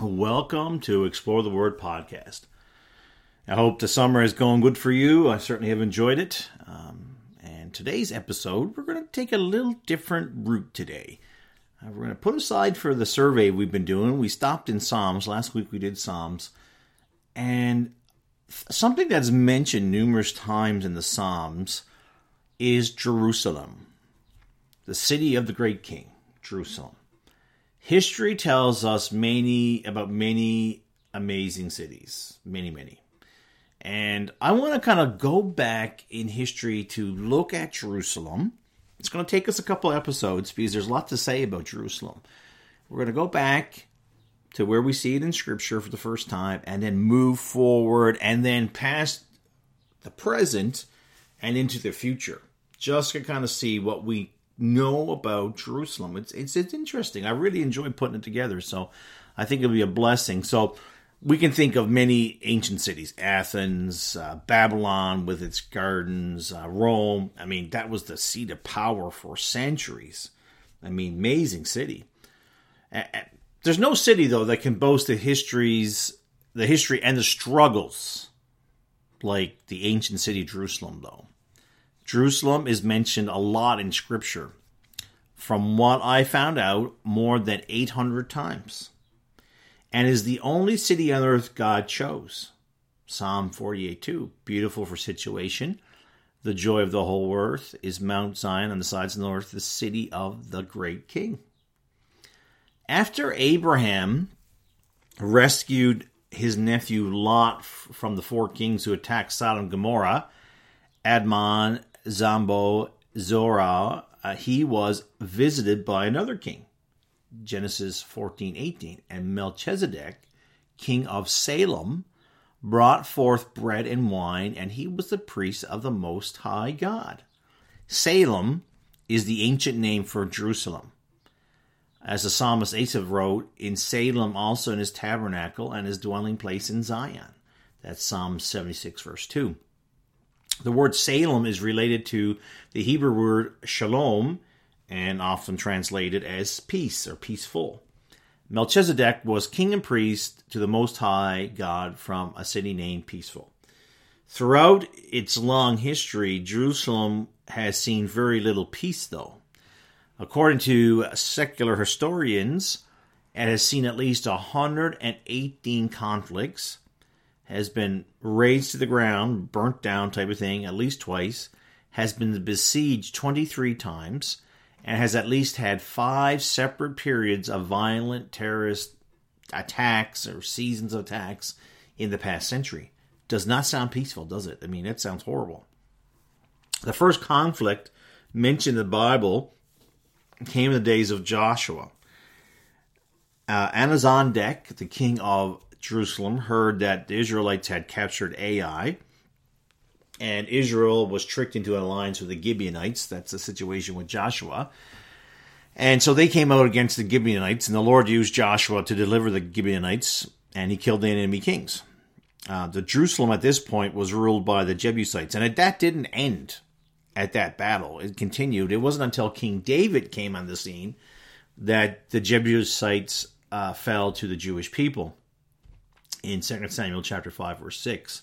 Welcome to Explore the Word podcast. I hope the summer is going good for you. I certainly have enjoyed it. Um, and today's episode, we're going to take a little different route today. Uh, we're going to put aside for the survey we've been doing. We stopped in Psalms. Last week we did Psalms. And something that's mentioned numerous times in the Psalms is Jerusalem, the city of the great king, Jerusalem. History tells us many about many amazing cities, many, many. And I want to kind of go back in history to look at Jerusalem. It's going to take us a couple episodes because there's a lot to say about Jerusalem. We're going to go back to where we see it in Scripture for the first time and then move forward and then past the present and into the future. Just to kind of see what we know about Jerusalem. It's, it's it's interesting. I really enjoy putting it together. So I think it'll be a blessing. So we can think of many ancient cities Athens, uh, Babylon with its gardens, uh, Rome. I mean, that was the seat of power for centuries. I mean, amazing city. There's no city, though, that can boast the histories, the history and the struggles like the ancient city Jerusalem, though. Jerusalem is mentioned a lot in Scripture. From what I found out, more than 800 times. And is the only city on earth God chose. Psalm 48 2. Beautiful for situation. The joy of the whole earth is Mount Zion on the sides of the north, the city of the great king. After Abraham rescued his nephew Lot from the four kings who attacked Sodom and Gomorrah, Admon Zeboim, Zoar, uh, he was visited by another king, Genesis 14:18, and Melchizedek, king of Salem, brought forth bread and wine, and he was the priest of the Most High God. Salem is the ancient name for Jerusalem. As the psalmist Asaph wrote, in Salem also in his tabernacle and his dwelling place in Zion. That's Psalm 76, verse 2. The word Salem is related to the Hebrew word shalom and often translated as peace or peaceful. Melchizedek was king and priest to the Most High God from a city named Peaceful. Throughout its long history, Jerusalem has seen very little peace, though. According to secular historians, it has seen at least 118 conflicts, has been razed to the ground, burnt down type of thing at least twice, has been besieged 23 times, and has at least had five separate periods of violent terrorist attacks or seasons of attacks in the past century. Does not sound peaceful, does it? I mean, it sounds horrible. The first conflict mentioned in the Bible came in the days of Joshua. Uh, the king of Jerusalem heard that the Israelites had captured Ai, and Israel was tricked into an alliance with the Gibeonites. That's the situation with Joshua. And so they came out against the Gibeonites, and the Lord used Joshua to deliver the Gibeonites, and he killed the enemy kings. Uh, the Jerusalem at this point was ruled by the Jebusites, and that didn't end at that battle. It continued. It wasn't until King David came on the scene that the Jebusites uh, fell to the Jewish people in 2 Samuel chapter 5 verse 6.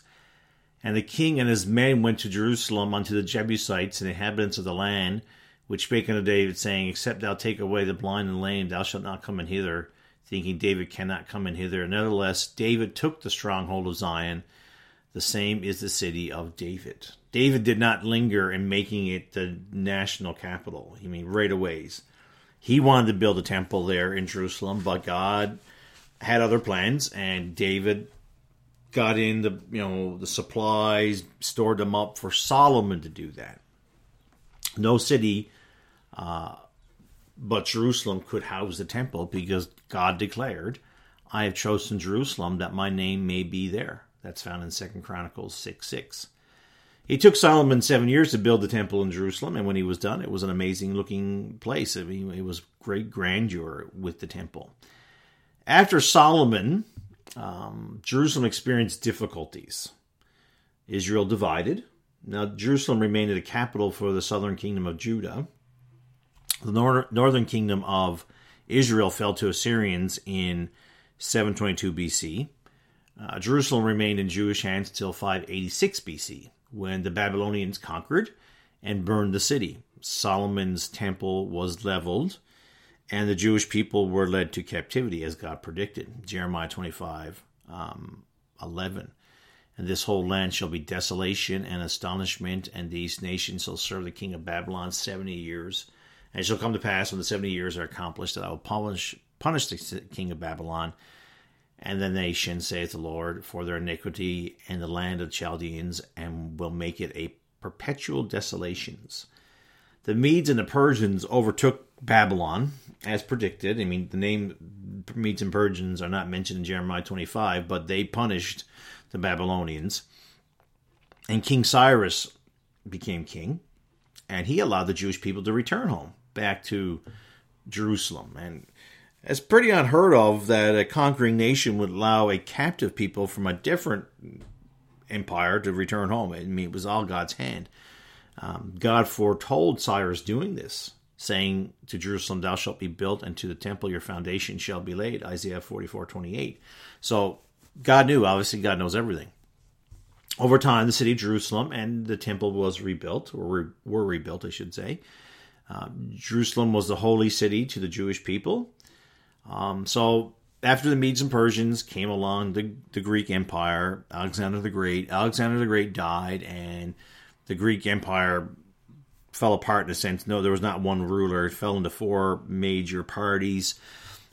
And the king and his men went to Jerusalem unto the Jebusites and inhabitants of the land, which spake unto David, saying, Except thou take away the blind and lame, thou shalt not come in hither, thinking David cannot come in hither. Nevertheless, David took the stronghold of Zion. The same is the city of David. David did not linger in making it the national capital. I mean, right away. He wanted to build a temple there in Jerusalem, but God had other plans, and David got in the you know the supplies, stored them up for Solomon to do that. No city, uh, but Jerusalem could house the temple because God declared, "I have chosen Jerusalem that my name may be there." That's found in Second Chronicles six six. It took Solomon seven years to build the temple in Jerusalem, and when he was done, it was an amazing looking place. I mean, it was great grandeur with the temple. After Solomon, um, Jerusalem experienced difficulties. Israel divided. Now, Jerusalem remained the capital for the southern kingdom of Judah. The nor- northern kingdom of Israel fell to Assyrians in 722 BC. Uh, Jerusalem remained in Jewish hands until 586 BC, when the Babylonians conquered and burned the city. Solomon's temple was leveled, and the Jewish people were led to captivity as God predicted. Jeremiah 25 um, 11. And this whole land shall be desolation and astonishment, and these nations shall serve the king of Babylon 70 years. And it shall come to pass when the 70 years are accomplished that I will punish, punish the king of Babylon and the nation, saith the Lord, for their iniquity and the land of the Chaldeans, and will make it a perpetual desolations. The Medes and the Persians overtook Babylon, as predicted. I mean, the name Medes and Persians are not mentioned in Jeremiah 25, but they punished the Babylonians. And King Cyrus became king, and he allowed the Jewish people to return home back to Jerusalem. And it's pretty unheard of that a conquering nation would allow a captive people from a different empire to return home. I mean, it was all God's hand. Um, God foretold Cyrus doing this, saying to Jerusalem, Thou shalt be built, and to the temple your foundation shall be laid. Isaiah 44 28. So God knew, obviously, God knows everything. Over time, the city of Jerusalem and the temple was rebuilt, or re- were rebuilt, I should say. Um, Jerusalem was the holy city to the Jewish people. Um, so after the Medes and Persians came along the, the Greek Empire, Alexander the Great. Alexander the Great died, and the Greek Empire fell apart in a sense. No, there was not one ruler. It fell into four major parties,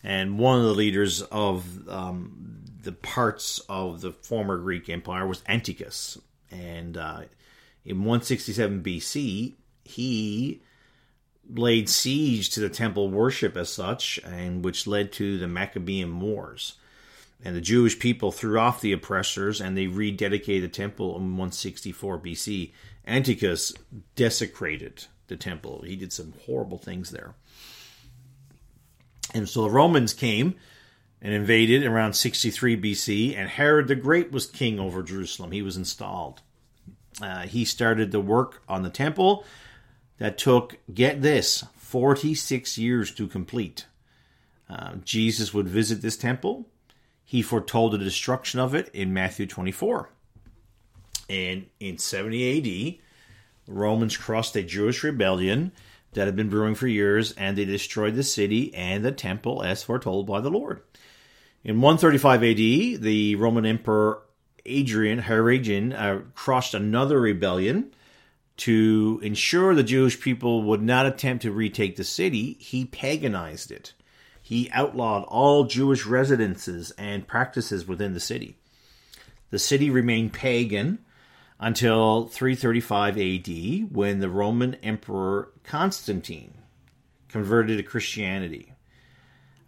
and one of the leaders of um, the parts of the former Greek Empire was Antiochus. And uh, in 167 BC, he laid siege to the temple worship as such, and which led to the Maccabean Wars. And the Jewish people threw off the oppressors and they rededicated the temple in 164 BC. Antiochus desecrated the temple. He did some horrible things there. And so the Romans came and invaded around 63 BC, and Herod the Great was king over Jerusalem. He was installed. Uh, he started the work on the temple that took, get this, 46 years to complete. Uh, Jesus would visit this temple. He foretold the destruction of it in Matthew 24. And in 70 AD, Romans crushed a Jewish rebellion that had been brewing for years, and they destroyed the city and the temple as foretold by the Lord. In 135 AD, the Roman Emperor Adrian Hadrian uh, crushed another rebellion to ensure the Jewish people would not attempt to retake the city. He paganized it. He outlawed all Jewish residences and practices within the city. The city remained pagan until 335 AD when the Roman Emperor Constantine converted to Christianity.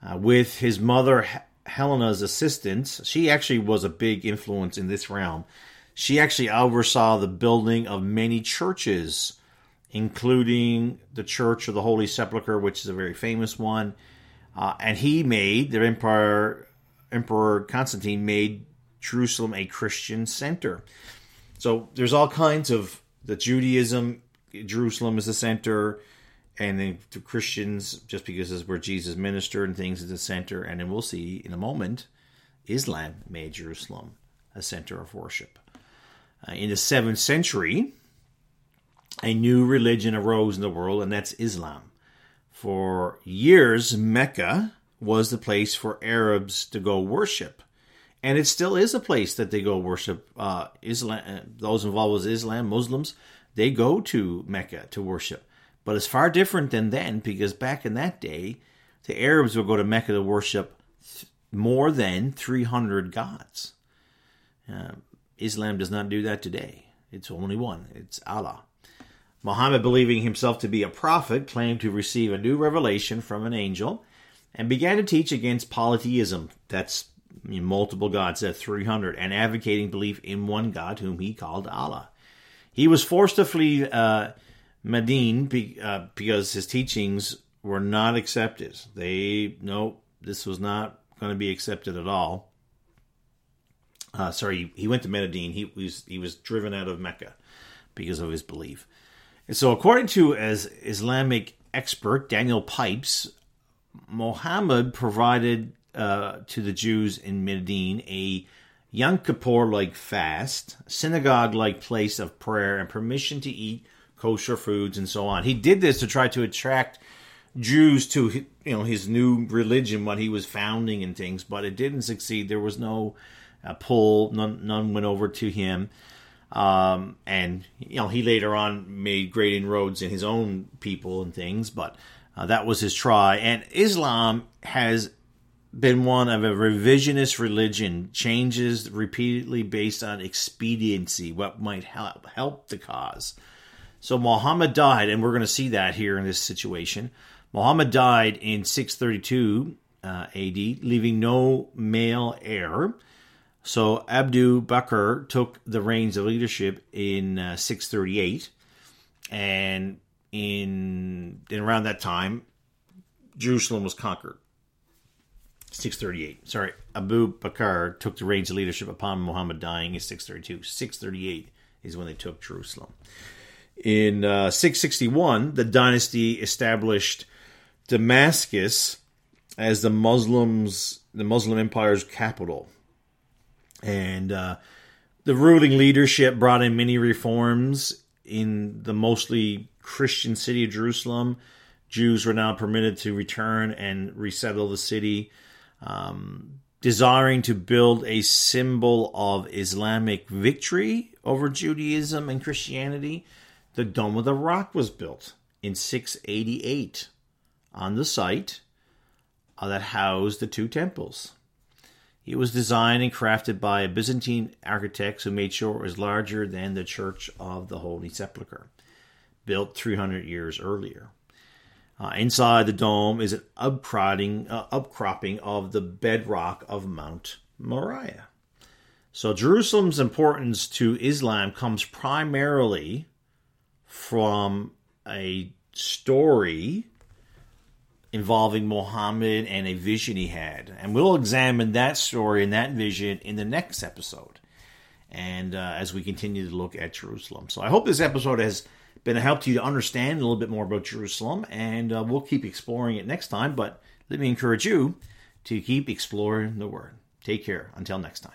Uh, with his mother Helena's assistance, she actually was a big influence in this realm. She actually oversaw the building of many churches, including the Church of the Holy Sepulchre, which is a very famous one. Uh, and he made the emperor, Emperor Constantine made Jerusalem a Christian center. So there's all kinds of the Judaism. Jerusalem is the center and then to Christians, just because is where Jesus ministered and things is the center. And then we'll see in a moment, Islam made Jerusalem a center of worship. Uh, in the seventh century, a new religion arose in the world, and that's Islam. For years, Mecca was the place for Arabs to go worship. And it still is a place that they go worship. Uh, Islam, uh, those involved with Islam, Muslims, they go to Mecca to worship. But it's far different than then because back in that day, the Arabs would go to Mecca to worship more than 300 gods. Uh, Islam does not do that today. It's only one, it's Allah. Muhammad, believing himself to be a prophet, claimed to receive a new revelation from an angel and began to teach against polytheism. That's multiple gods, at 300, and advocating belief in one God whom he called Allah. He was forced to flee uh, Medina, be, uh, because his teachings were not accepted. They no, this was not going to be accepted at all. Uh, sorry, he went to Medina. He was he was driven out of Mecca because of his belief. So, according to as Islamic expert Daniel Pipes, Muhammad provided uh, to the Jews in Medina a Yom Kippur like fast, synagogue like place of prayer, and permission to eat kosher foods and so on. He did this to try to attract Jews to you know his new religion, what he was founding and things, but it didn't succeed. There was no uh, pull. None, none went over to him. Um, and you know he later on made great inroads in his own people and things, but uh, that was his try. And Islam has been one of a revisionist religion, changes repeatedly based on expediency, what might help help the cause. So Muhammad died, and we're going to see that here in this situation. Muhammad died in 632 uh, AD, leaving no male heir. So Abdu Bakr took the reins of leadership in uh, 638, and in, in around that time, Jerusalem was conquered. 638. Sorry, Abu Bakr took the reins of leadership upon Muhammad dying in 632. 638 is when they took Jerusalem. In uh, 661, the dynasty established Damascus as the Muslims, the Muslim Empire's capital and uh, the ruling leadership brought in many reforms in the mostly Christian city of Jerusalem. Jews were now permitted to return and resettle the city, um, desiring to build a symbol of Islamic victory over Judaism and Christianity. The Dome of the Rock was built in 688 on the site uh, that housed the two temples. It was designed and crafted by Byzantine architects who made sure it was larger than the Church of the Holy Sepulchre, built 300 years earlier. Uh, inside the dome is an upcropping, uh, upcropping of the bedrock of Mount Moriah. So Jerusalem's importance to Islam comes primarily from a story involving Muhammad and a vision he had. And we'll examine that story and that vision in the next episode. And uh, as we continue to look at Jerusalem. So I hope this episode has been a help to you to understand a little bit more about Jerusalem. And uh, we'll keep exploring it next time. But let me encourage you to keep exploring the Word. Take care. Until next time.